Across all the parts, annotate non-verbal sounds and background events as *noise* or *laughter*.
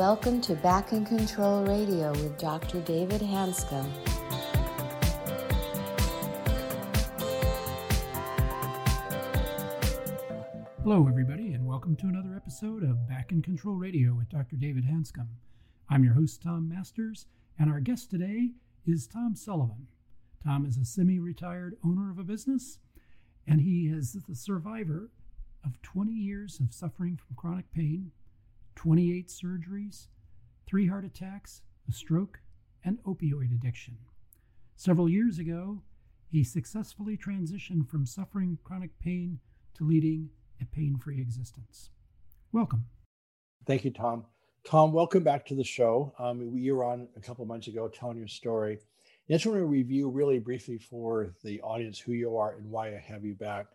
welcome to Back in Control Radio with Dr. David Hanscom. Hello, everybody, and welcome to another episode of Back in Control Radio with Dr. David Hanscom. I'm your host, Tom Masters, and our guest today is Tom Sullivan. Tom is a semi retired owner of a business, and he is the survivor of 20 years of suffering from chronic pain, 28 surgeries, three heart attacks, a stroke, and opioid addiction. Several years ago, he successfully transitioned from suffering chronic pain to leading a pain free existence. Welcome. Thank you, Tom. Tom, welcome back to the show. Um, you were on a couple months ago telling your story. I just want to review really briefly for the audience who you are and why I have you back.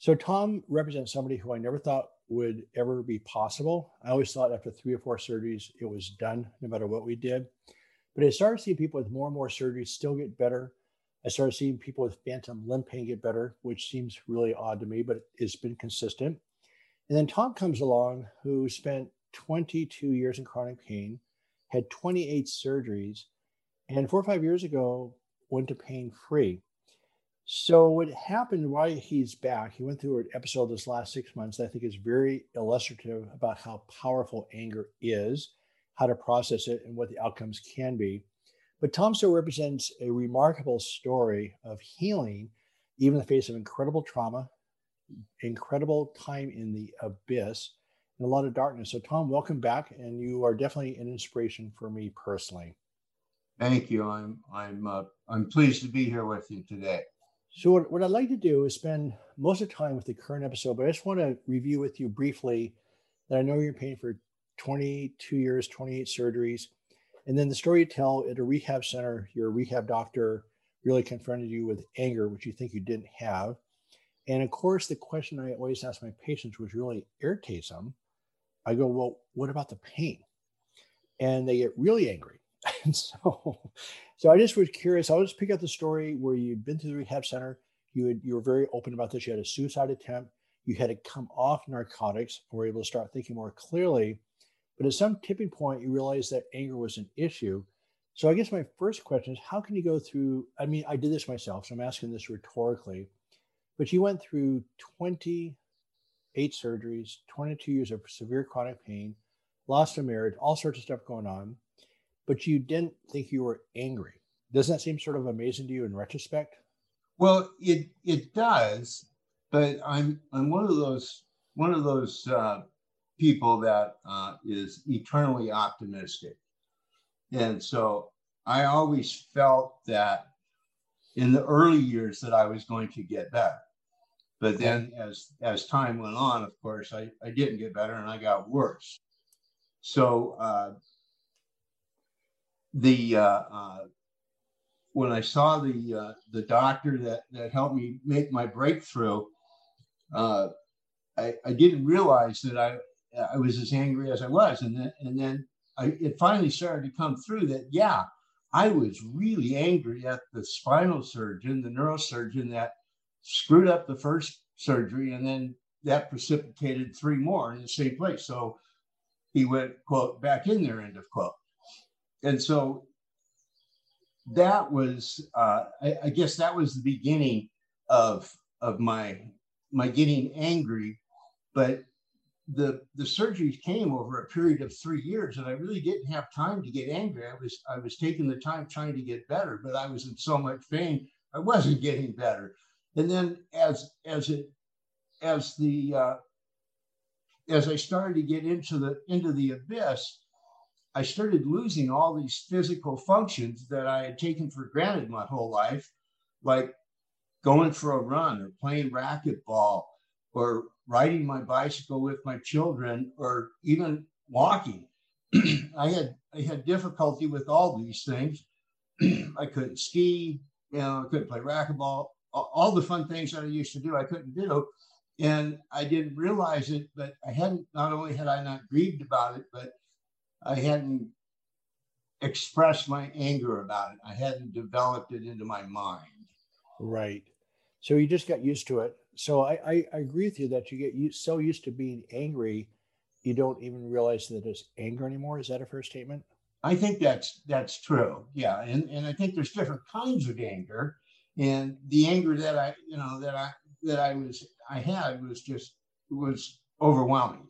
So, Tom represents somebody who I never thought would ever be possible. I always thought after three or four surgeries, it was done no matter what we did. But I started seeing people with more and more surgeries still get better. I started seeing people with phantom limb pain get better, which seems really odd to me, but it's been consistent. And then Tom comes along, who spent 22 years in chronic pain, had 28 surgeries, and four or five years ago went to pain free. So what happened why he's back, he went through an episode this last six months that I think is very illustrative about how powerful anger is, how to process it, and what the outcomes can be. But Tom still represents a remarkable story of healing, even in the face of incredible trauma, incredible time in the abyss, and a lot of darkness. So, Tom, welcome back, and you are definitely an inspiration for me personally. Thank you. I'm I'm uh, I'm pleased to be here with you today. So, what, what I'd like to do is spend most of the time with the current episode, but I just want to review with you briefly that I know you're paying for 22 years, 28 surgeries. And then the story you tell at a rehab center, your rehab doctor really confronted you with anger, which you think you didn't have. And of course, the question I always ask my patients, which really irritates them, I go, Well, what about the pain? And they get really angry. *laughs* And so, so I just was curious. I'll just pick up the story where you'd been to the rehab center. You had, you were very open about this. You had a suicide attempt. You had to come off narcotics and were able to start thinking more clearly. But at some tipping point, you realized that anger was an issue. So I guess my first question is, how can you go through? I mean, I did this myself, so I'm asking this rhetorically. But you went through 28 surgeries, 22 years of severe chronic pain, lost a marriage, all sorts of stuff going on but you didn't think you were angry. Doesn't that seem sort of amazing to you in retrospect? Well, it it does, but I'm I'm one of those one of those uh, people that uh, is eternally optimistic, and so I always felt that in the early years that I was going to get better. But then as as time went on, of course, I, I didn't get better and I got worse. So uh, the uh, uh, when I saw the uh, the doctor that that helped me make my breakthrough, uh, I, I didn't realize that I I was as angry as I was, and then and then I, it finally started to come through that yeah, I was really angry at the spinal surgeon, the neurosurgeon that screwed up the first surgery, and then that precipitated three more in the same place. So he went quote back in there end of quote and so that was uh, I, I, guess that was the beginning of of my my getting angry. But the the surgeries came over a period of three years and i really didn't have time to get angry. I was i was taking the time trying to get better but i was in so much pain i wasn't getting better. And then as as it as the uh, as i started to get into the into the abyss I started losing all these physical functions that I had taken for granted my whole life, like going for a run or playing racquetball or riding my bicycle with my children or even walking. *clears throat* I had I had difficulty with all these things. *clears throat* I couldn't ski, you know, I couldn't play racquetball, all the fun things that I used to do, I couldn't do. And I didn't realize it, but I hadn't not only had I not grieved about it, but I hadn't expressed my anger about it. I hadn't developed it into my mind. Right. So you just got used to it. So I, I, I agree with you that you get used, so used to being angry you don't even realize that it's anger anymore. Is that a fair statement? I think that's that's true. Yeah, and and I think there's different kinds of anger, and the anger that I you know that I that I was I had was just was overwhelming.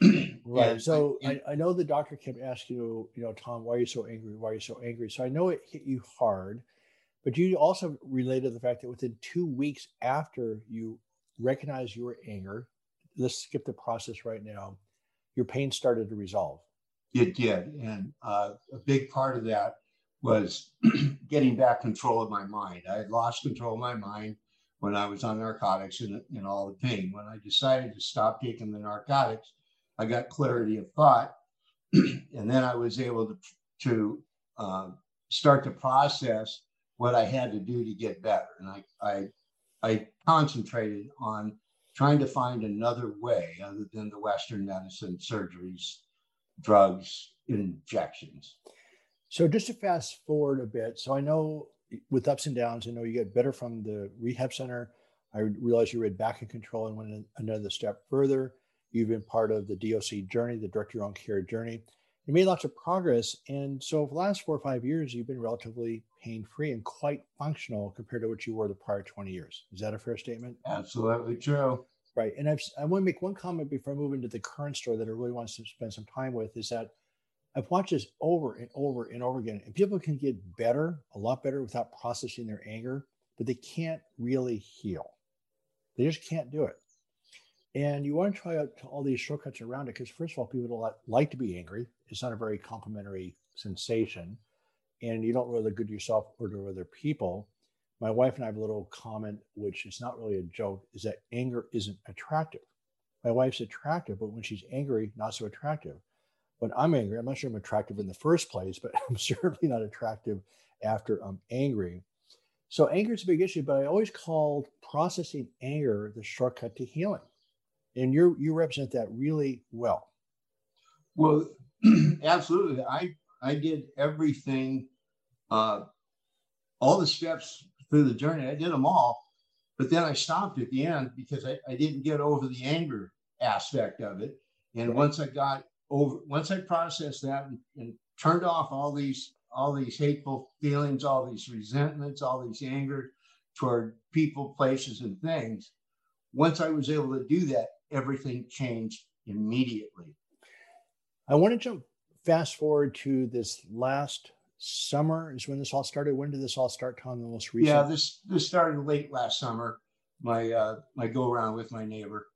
*clears throat* right. And, so I, I know the doctor kept asking you, you know, Tom, why are you so angry? Why are you so angry? So I know it hit you hard, but you also related the fact that within two weeks after you recognized your anger, let's skip the process right now, your pain started to resolve. It did. And uh, a big part of that was *clears throat* getting back control of my mind. I had lost control of my mind when I was on narcotics and, and all the pain. When I decided to stop taking the narcotics, I got clarity of thought. *clears throat* and then I was able to, to uh, start to process what I had to do to get better. And I, I, I concentrated on trying to find another way other than the Western medicine, surgeries, drugs, injections. So just to fast forward a bit, so I know with ups and downs, I know you get better from the rehab center. I realized you were back in control and went another step further. You've been part of the DOC journey, the direct your own care journey. You made lots of progress. And so for the last four or five years, you've been relatively pain free and quite functional compared to what you were the prior 20 years. Is that a fair statement? Absolutely true. Right. And I've, I want to make one comment before I move into the current story that I really want to spend some time with is that I've watched this over and over and over again. And people can get better, a lot better without processing their anger, but they can't really heal. They just can't do it. And you want to try out all these shortcuts around it because, first of all, people don't like to be angry. It's not a very complimentary sensation. And you don't really good to yourself or to other people my wife and I have a little comment, which is not really a joke, is that anger isn't attractive. My wife's attractive, but when she's angry, not so attractive. When I'm angry, I'm not sure I'm attractive in the first place, but *laughs* I'm certainly not attractive after I'm angry. So anger is a big issue, but I always called processing anger the shortcut to healing. And you you represent that really well. Well, *clears throat* absolutely. I I did everything, uh, all the steps through the journey. I did them all, but then I stopped at the end because I, I didn't get over the anger aspect of it. And once I got over, once I processed that and, and turned off all these all these hateful feelings, all these resentments, all these anger toward people, places, and things. Once I was able to do that, everything changed immediately. I want to jump fast forward to this last summer is when this all started. When did this all start, Tom? The most recent? Yeah, this this started late last summer. My uh, my go around with my neighbor.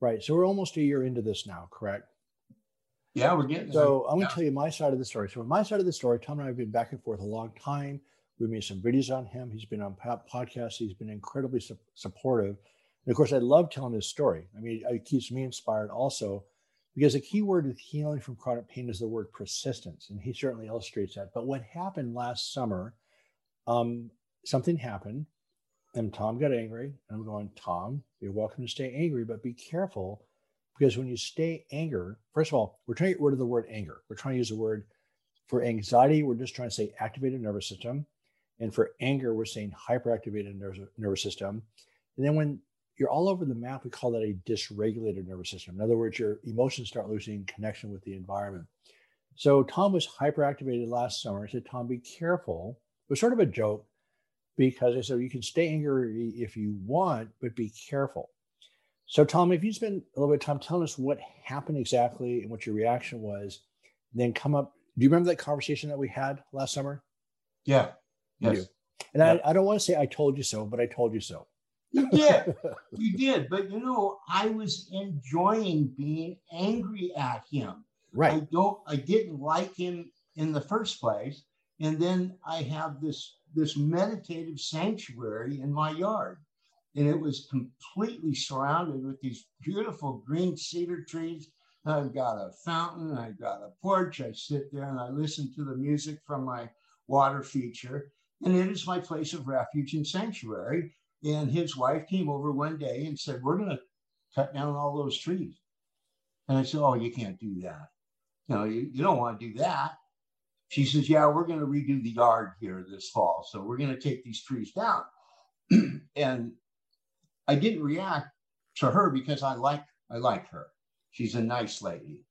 Right. So we're almost a year into this now, correct? Yeah, we're getting. So I'm going to yeah. tell you my side of the story. So my side of the story, Tom and I have been back and forth a long time. We made some videos on him. He's been on podcasts. He's been incredibly su- supportive. And of course, I love telling his story. I mean, it keeps me inspired also because a key word with healing from chronic pain is the word persistence, and he certainly illustrates that. But what happened last summer, um, something happened, and Tom got angry. And I'm going, Tom, you're welcome to stay angry, but be careful because when you stay anger, first of all, we're trying to get rid of the word anger. We're trying to use the word for anxiety, we're just trying to say activated nervous system. And for anger, we're saying hyperactivated nervous system. And then when you're all over the map. We call that a dysregulated nervous system. In other words, your emotions start losing connection with the environment. So Tom was hyperactivated last summer. I said, Tom, be careful. It was sort of a joke because I said, you can stay angry if you want, but be careful. So, Tom, if you spend a little bit of time telling us what happened exactly and what your reaction was, then come up. Do you remember that conversation that we had last summer? Yeah. Yes. And yeah. I, I don't want to say I told you so, but I told you so. You *laughs* did. you did. But you know, I was enjoying being angry at him. Right. I don't I didn't like him in the first place. And then I have this this meditative sanctuary in my yard. And it was completely surrounded with these beautiful green cedar trees. I've got a fountain, I've got a porch. I sit there and I listen to the music from my water feature. And it is my place of refuge and sanctuary. And his wife came over one day and said, We're going to cut down all those trees. And I said, Oh, you can't do that. You know, you, you don't want to do that. She says, Yeah, we're going to redo the yard here this fall. So we're going to take these trees down. *clears throat* and I didn't react to her because I like I like her. she's a nice lady.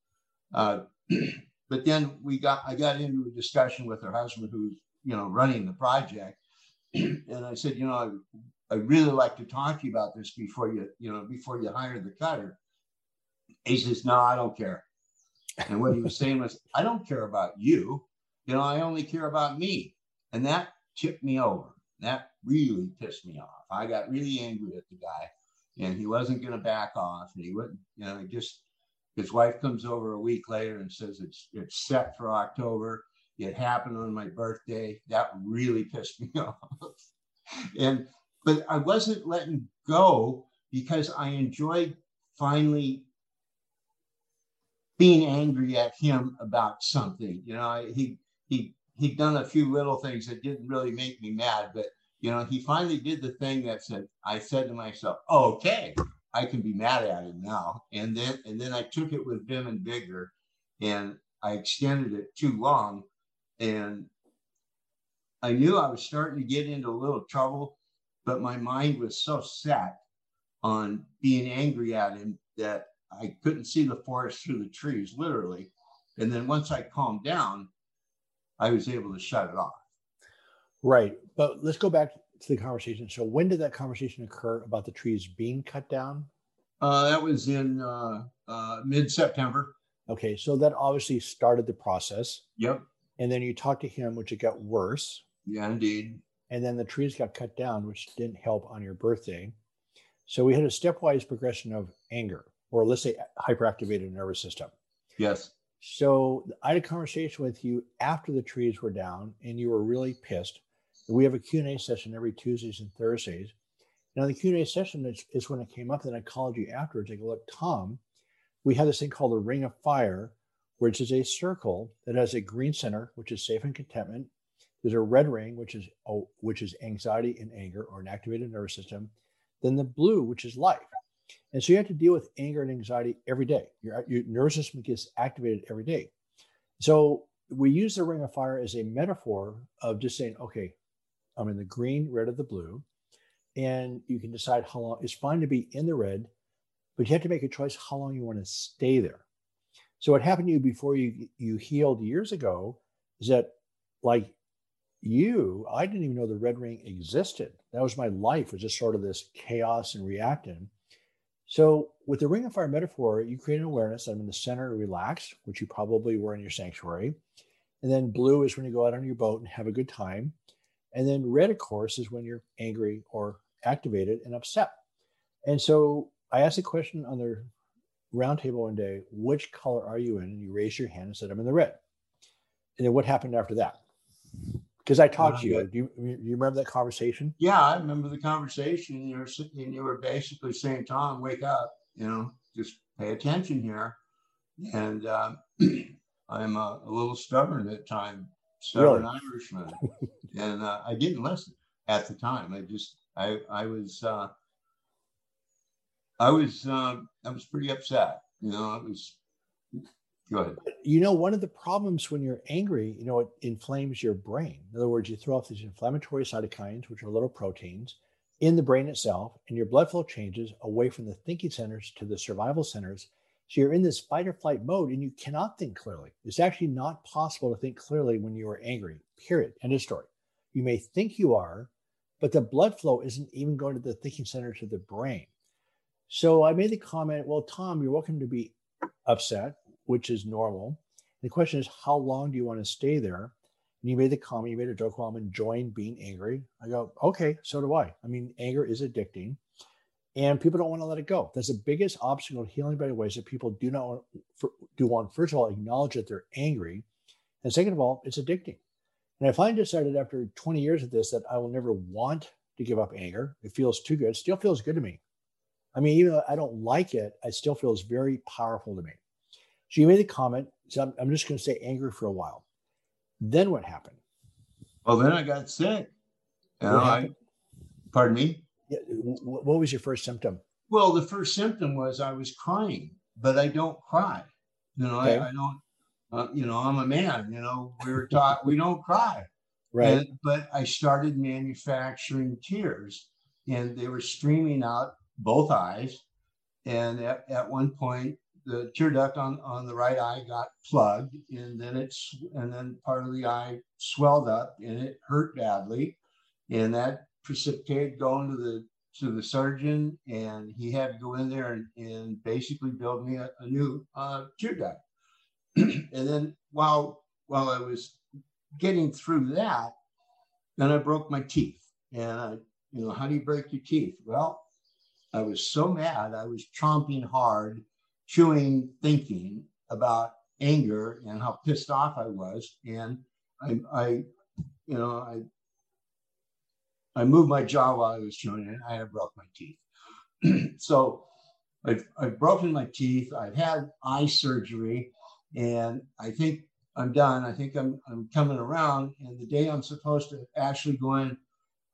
Uh, *clears throat* but then we got I got into a discussion with her husband, who's you know running the project, *clears throat* and I said, you know, I, really like to talk to you about this before you you know before you hire the cutter. He says, no, I don't care. And what he was saying was, I don't care about you. You know, I only care about me. And that tipped me over. That really pissed me off. I got really angry at the guy and he wasn't going to back off. And he wouldn't, you know, he just, his wife comes over a week later and says it's it's set for October. It happened on my birthday. That really pissed me *laughs* off. and but I wasn't letting go because I enjoyed finally being angry at him about something. You know, he he he'd done a few little things that didn't really make me mad, but you know, he finally did the thing that said, I said to myself, okay, I can be mad at him now. And then and then I took it with vim and vigor and I extended it too long. And I knew I was starting to get into a little trouble, but my mind was so set on being angry at him that I couldn't see the forest through the trees, literally. And then once I calmed down, I was able to shut it off. Right. But let's go back to the conversation. So when did that conversation occur about the trees being cut down? Uh, that was in uh, uh, mid September. Okay. So that obviously started the process. Yep. And then you talked to him, which it got worse. Yeah, indeed. And then the trees got cut down, which didn't help on your birthday. So we had a stepwise progression of anger, or let's say hyperactivated nervous system. Yes. So I had a conversation with you after the trees were down, and you were really pissed we have a Q&A session every Tuesdays and Thursdays. Now the Q&A session is, is when it came up. Then I called you afterwards. I go, look, Tom, we have this thing called the Ring of Fire, which is a circle that has a green center, which is safe and contentment. There's a red ring, which is oh, which is anxiety and anger, or an activated nervous system. Then the blue, which is life. And so you have to deal with anger and anxiety every day. Your, your nervous system gets activated every day. So we use the ring of fire as a metaphor of just saying, okay, I'm in the green, red, or the blue. And you can decide how long. It's fine to be in the red, but you have to make a choice how long you want to stay there. So what happened to you before you you healed years ago is that like you, I didn't even know the red ring existed. That was my life, was just sort of this chaos and reacting. So with the ring of fire metaphor, you create an awareness that I'm in the center, relaxed, which you probably were in your sanctuary. And then blue is when you go out on your boat and have a good time. And then red, of course, is when you're angry or activated and upset. And so I asked a question on the roundtable one day, which color are you in? And you raised your hand and said, I'm in the red. And then what happened after that? Because I talked uh, to you. Do you, you remember that conversation? Yeah, I remember the conversation. You were sitting and you were basically saying, Tom, wake up, you know, just pay attention here. And um, *clears throat* I'm a, a, little stubborn at time, stubborn really? Irishman. and uh, I didn't listen at the time. I just I I was uh, I was uh, I was pretty upset. You know, it was. You know, one of the problems when you're angry, you know, it inflames your brain. In other words, you throw off these inflammatory cytokines, which are little proteins, in the brain itself, and your blood flow changes away from the thinking centers to the survival centers. So you're in this fight or flight mode and you cannot think clearly. It's actually not possible to think clearly when you are angry, period. End of story. You may think you are, but the blood flow isn't even going to the thinking center to the brain. So I made the comment, well, Tom, you're welcome to be upset, which is normal. The question is, how long do you want to stay there? And you made the comment, you made a joke, well, I'm enjoying being angry. I go, okay, so do I. I mean, anger is addicting and people don't want to let it go. That's the biggest obstacle to healing by the ways that people do not want, do one. First of all, acknowledge that they're angry. And second of all, it's addicting. And I finally decided after 20 years of this that I will never want to give up anger, it feels too good, it still feels good to me. I mean, even though I don't like it, it still feels very powerful to me. So you made the comment, so I'm, I'm just going to stay angry for a while. Then what happened? Well, then I got sick. Know, I, pardon me? Yeah, what was your first symptom? Well, the first symptom was I was crying, but I don't cry. You know, okay. I, I, don't uh, you know, I'm a man, you know, we were taught we don't cry. Right. And, but I started manufacturing tears and they were streaming out both eyes. And at, at one point, the tear duct on, on the right eye got plugged and then it's and then part of the eye swelled up and it hurt badly. And that precipitated going to the to the surgeon and he had to go in there and, and basically build me a, a new uh, tear duct. *clears throat* And then while while i was getting through that then i broke my teeth. And I, you know how do you break your teeth? Well I was so mad. I was chomping hard, chewing, thinking about anger and how pissed off I was. And I, I you know, I, I moved my jaw while I was chewing and I had broke my teeth. *clears throat* so I've, I've broken my teeth. I've had eye surgery and I think I'm done. I think I'm, I'm coming around. And the day I'm supposed to actually go in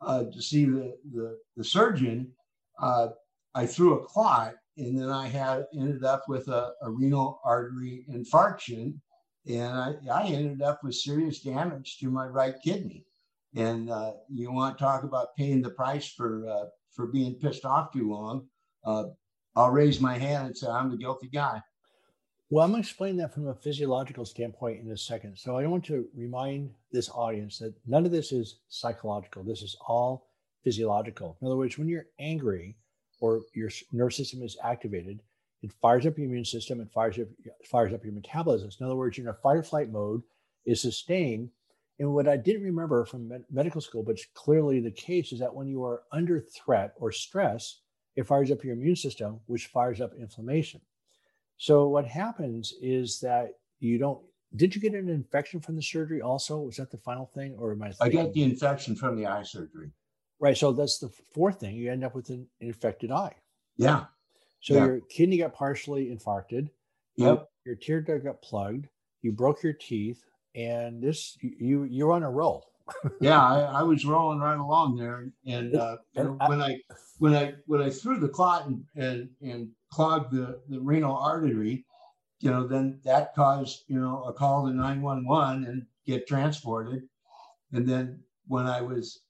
uh, to see the, the, the surgeon, uh, I threw a clot and then I had ended up with a, a renal artery infarction. And I, I, ended up with serious damage to my right kidney. And uh, you want to talk about paying the price for uh, for being pissed off too long? Uh, I'll raise my hand and say I'm the guilty guy. Well, I'm going to explain that from a physiological standpoint in a second. So I want to remind this audience that none of this is psychological. This is all physiological. In other words, when you're angry, or your nervous system is activated, it fires up your immune system, it fires up, fires up your metabolism. In other words, you're in a fight or flight mode, is sustained. And what I didn't remember from med- medical school, but it's clearly the case, is that when you are under threat or stress, it fires up your immune system, which fires up inflammation. So what happens is that you don't. Did you get an infection from the surgery also? Was that the final thing, or am I? I got the infection from the eye surgery. Right. So that's the fourth thing. You end up with an infected eye. Yeah. So yeah. your kidney got partially infarcted. Yep. Your tear duct got plugged. You broke your teeth, and this you you're on a roll. *laughs* yeah, I, I, was rolling right along there, and, uh, and when I when I when I threw the clot and and, and clogged the, the renal artery, you know, then that caused you know a call to nine one one and get transported, and then when I was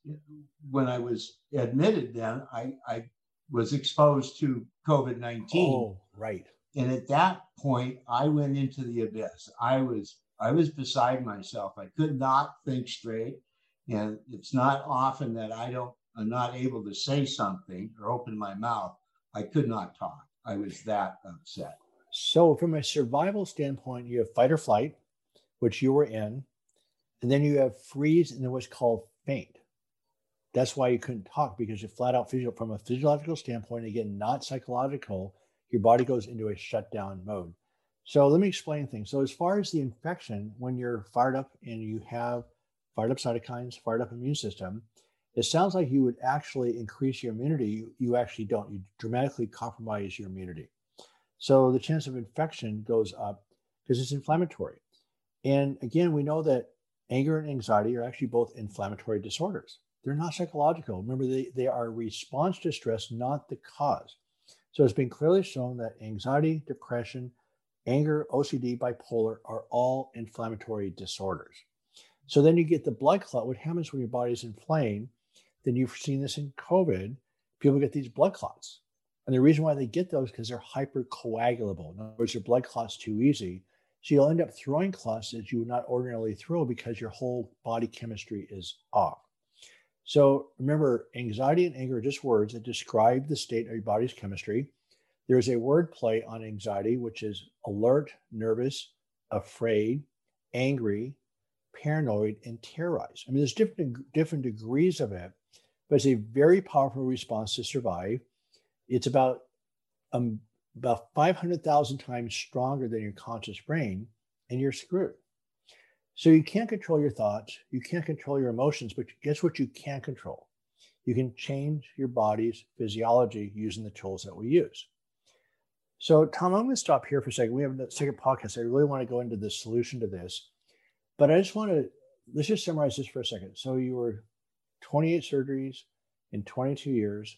when I was admitted, then I, I was exposed to COVID nineteen. Oh, right. And at that point, I went into the abyss. I was I was beside myself. I could not think straight, and it's not often that I don't I'm not able to say something or open my mouth. I could not talk. I was that upset. So, from a survival standpoint, you have fight or flight, which you were in, and then you have freeze and then what's called faint. That's why you couldn't talk because you flat out physical from a physiological standpoint, again, not psychological, your body goes into a shutdown mode. So let me explain things. So as far as the infection, when you're fired up and you have fired up cytokines, fired up immune system, it sounds like you would actually increase your immunity. You, you actually don't. You dramatically compromise your immunity. So the chance of infection goes up because it's inflammatory. And again, we know that anger and anxiety are actually both inflammatory disorders. They're not psychological. Remember, they, they are a response to stress, not the cause. So it's been clearly shown that anxiety, depression, anger, OCD, bipolar are all inflammatory disorders. So then you get the blood clot. What happens when your body's inflamed? Then you've seen this in COVID. People get these blood clots. And the reason why they get those because they're hypercoagulable. In other words, your blood clot's too easy. So you'll end up throwing clots you would not ordinarily throw because your whole body chemistry is off. So remember, anxiety and anger are just words that describe the state of your body's chemistry. There's a word play on anxiety, which is alert, nervous, afraid, angry, paranoid, and terrorized. I mean, there's different different degrees of it, but it's a very powerful response to survive. It's about um, about 500,000 times stronger than your conscious brain, and you're screwed. So you can't control your thoughts, you can't control your emotions, but guess what you can control? You can change your body's physiology using the tools that we use. So, Tom, I'm going to stop here for a second. We have a second podcast. I really want to go into the solution to this, but I just want to let's just summarize this for a second. So, you were 28 surgeries in 22 years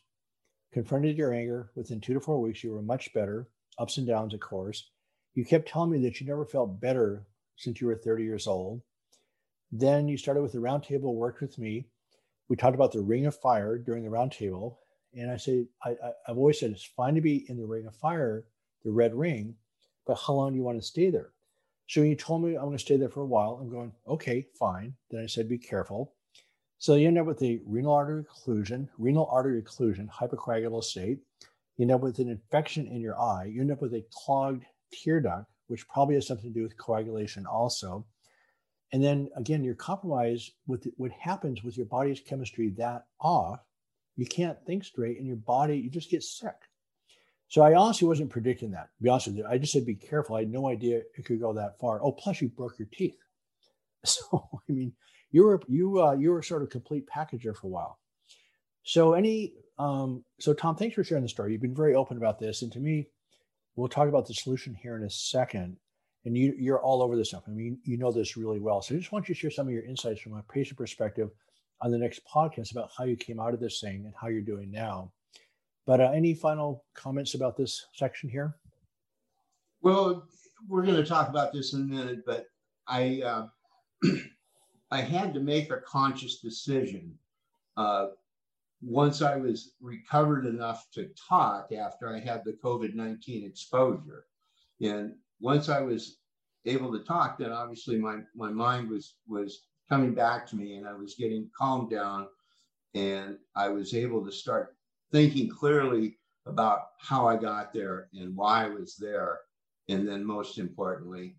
confronted your anger. Within two to four weeks, you were much better, ups and downs, of course. You kept telling me that you never felt better since you were 30 years old. Then you started with the roundtable, worked with me. We talked about the ring of fire during the roundtable. And I say, I, have always said it's fine to be in the ring of fire, the red ring, but how long do you want to stay there? So when you told me I'm going to stay there for a while, I'm going, okay, fine. Then I said, be careful. So you end up with a renal artery occlusion, renal artery occlusion, hypercoagulable state. You end up with an infection in your eye. You end up with a clogged tear duct, which probably has something to do with coagulation also. And then again, you're compromised with what happens with your body's chemistry that off. You can't think straight, and your body, you just get sick. So I honestly wasn't predicting that. To be honest with you, I just said be careful. I had no idea it could go that far. Oh, plus you broke your teeth. *laughs* So I mean, you were you uh, you were sort of complete packager for a while. So any um, so Tom, thanks for sharing the story. You've been very open about this, and to me, we'll talk about the solution here in a second. And you you're all over this stuff. I mean, you know this really well. So I just want you to share some of your insights from a patient perspective on the next podcast about how you came out of this thing and how you're doing now. But uh, any final comments about this section here? Well, we're going to talk about this in a minute, but I uh, *clears throat* I had to make a conscious decision uh, once I was recovered enough to talk after I had the COVID nineteen exposure, and once I was able to talk, then obviously my my mind was was coming back to me, and I was getting calmed down, and I was able to start thinking clearly about how I got there and why I was there. And then, most importantly,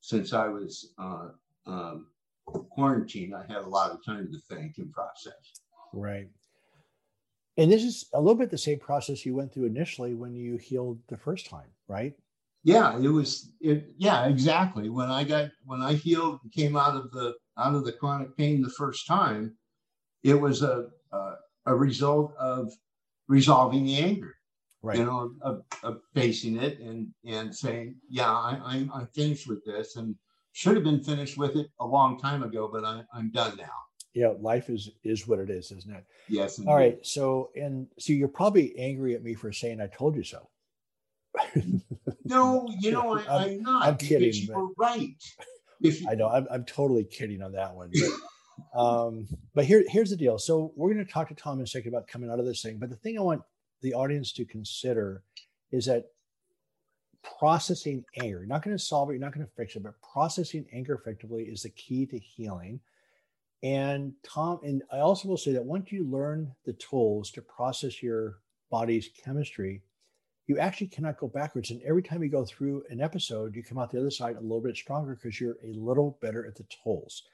since I was uh, um, quarantined, I had a lot of time to think and process. Right. And this is a little bit the same process you went through initially when you healed the first time, right? Yeah, it was. It, yeah, exactly. When I got when I healed, came out of the out of the chronic pain the first time, it was a a, a result of resolving the anger right. you know of, of, facing it and and saying yeah I, I'm, I'm finished with this and should have been finished with it a long time ago but I, i'm done now yeah life is is what it is isn't it yes indeed. all right so and so you're probably angry at me for saying i told you so *laughs* no you know I, am not i'm kidding you were right you, i know I'm, I'm totally kidding on that one but *laughs* um, but here, here's the deal. So we're going to talk to Tom in a second about coming out of this thing. But the thing I want the audience to consider is that processing anger, you're not going to solve it, you're not going to fix it, but processing anger effectively is the key to healing. And Tom, and I also will say that once you learn the tools to process your body's chemistry, you actually cannot go backwards. And every time you go through an episode, you come out the other side a little bit stronger because you're a little better at the tools.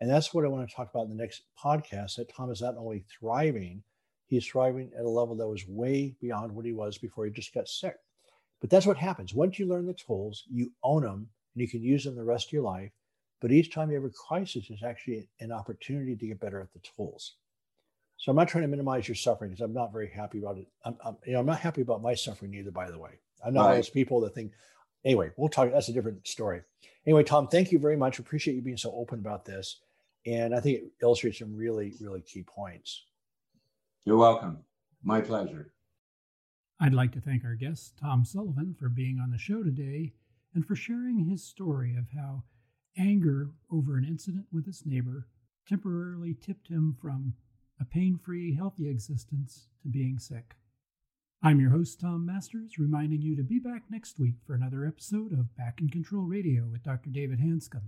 And that's what I want to talk about in the next podcast that Tom is not only thriving, he's thriving at a level that was way beyond what he was before he just got sick. But that's what happens. Once you learn the tools, you own them and you can use them the rest of your life. But each time you have a crisis is actually an opportunity to get better at the tools. So I'm not trying to minimize your suffering because I'm not very happy about it. I'm, I'm, you know, I'm not happy about my suffering either, by the way. I'm not right. one of those people that think, anyway, we'll talk. That's a different story. Anyway, Tom, thank you very much. Appreciate you being so open about this. And I think it illustrates some really, really key points. You're welcome. My pleasure. I'd like to thank our guest, Tom Sullivan, for being on the show today and for sharing his story of how anger over an incident with his neighbor temporarily tipped him from a pain free, healthy existence to being sick. I'm your host, Tom Masters, reminding you to be back next week for another episode of Back in Control Radio with Dr. David Hanscom.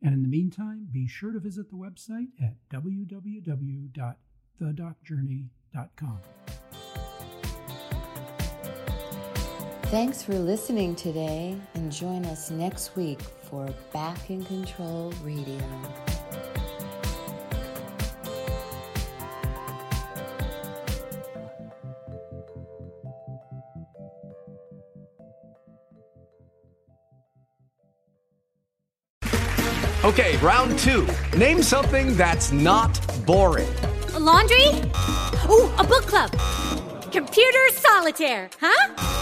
And in the meantime, be sure to visit the website at www.thedocjourney.com. Thanks for listening today, and join us next week for Back in Control Radio. Okay, round two. Name something that's not boring. A laundry? Ooh, a book club. Computer solitaire, huh?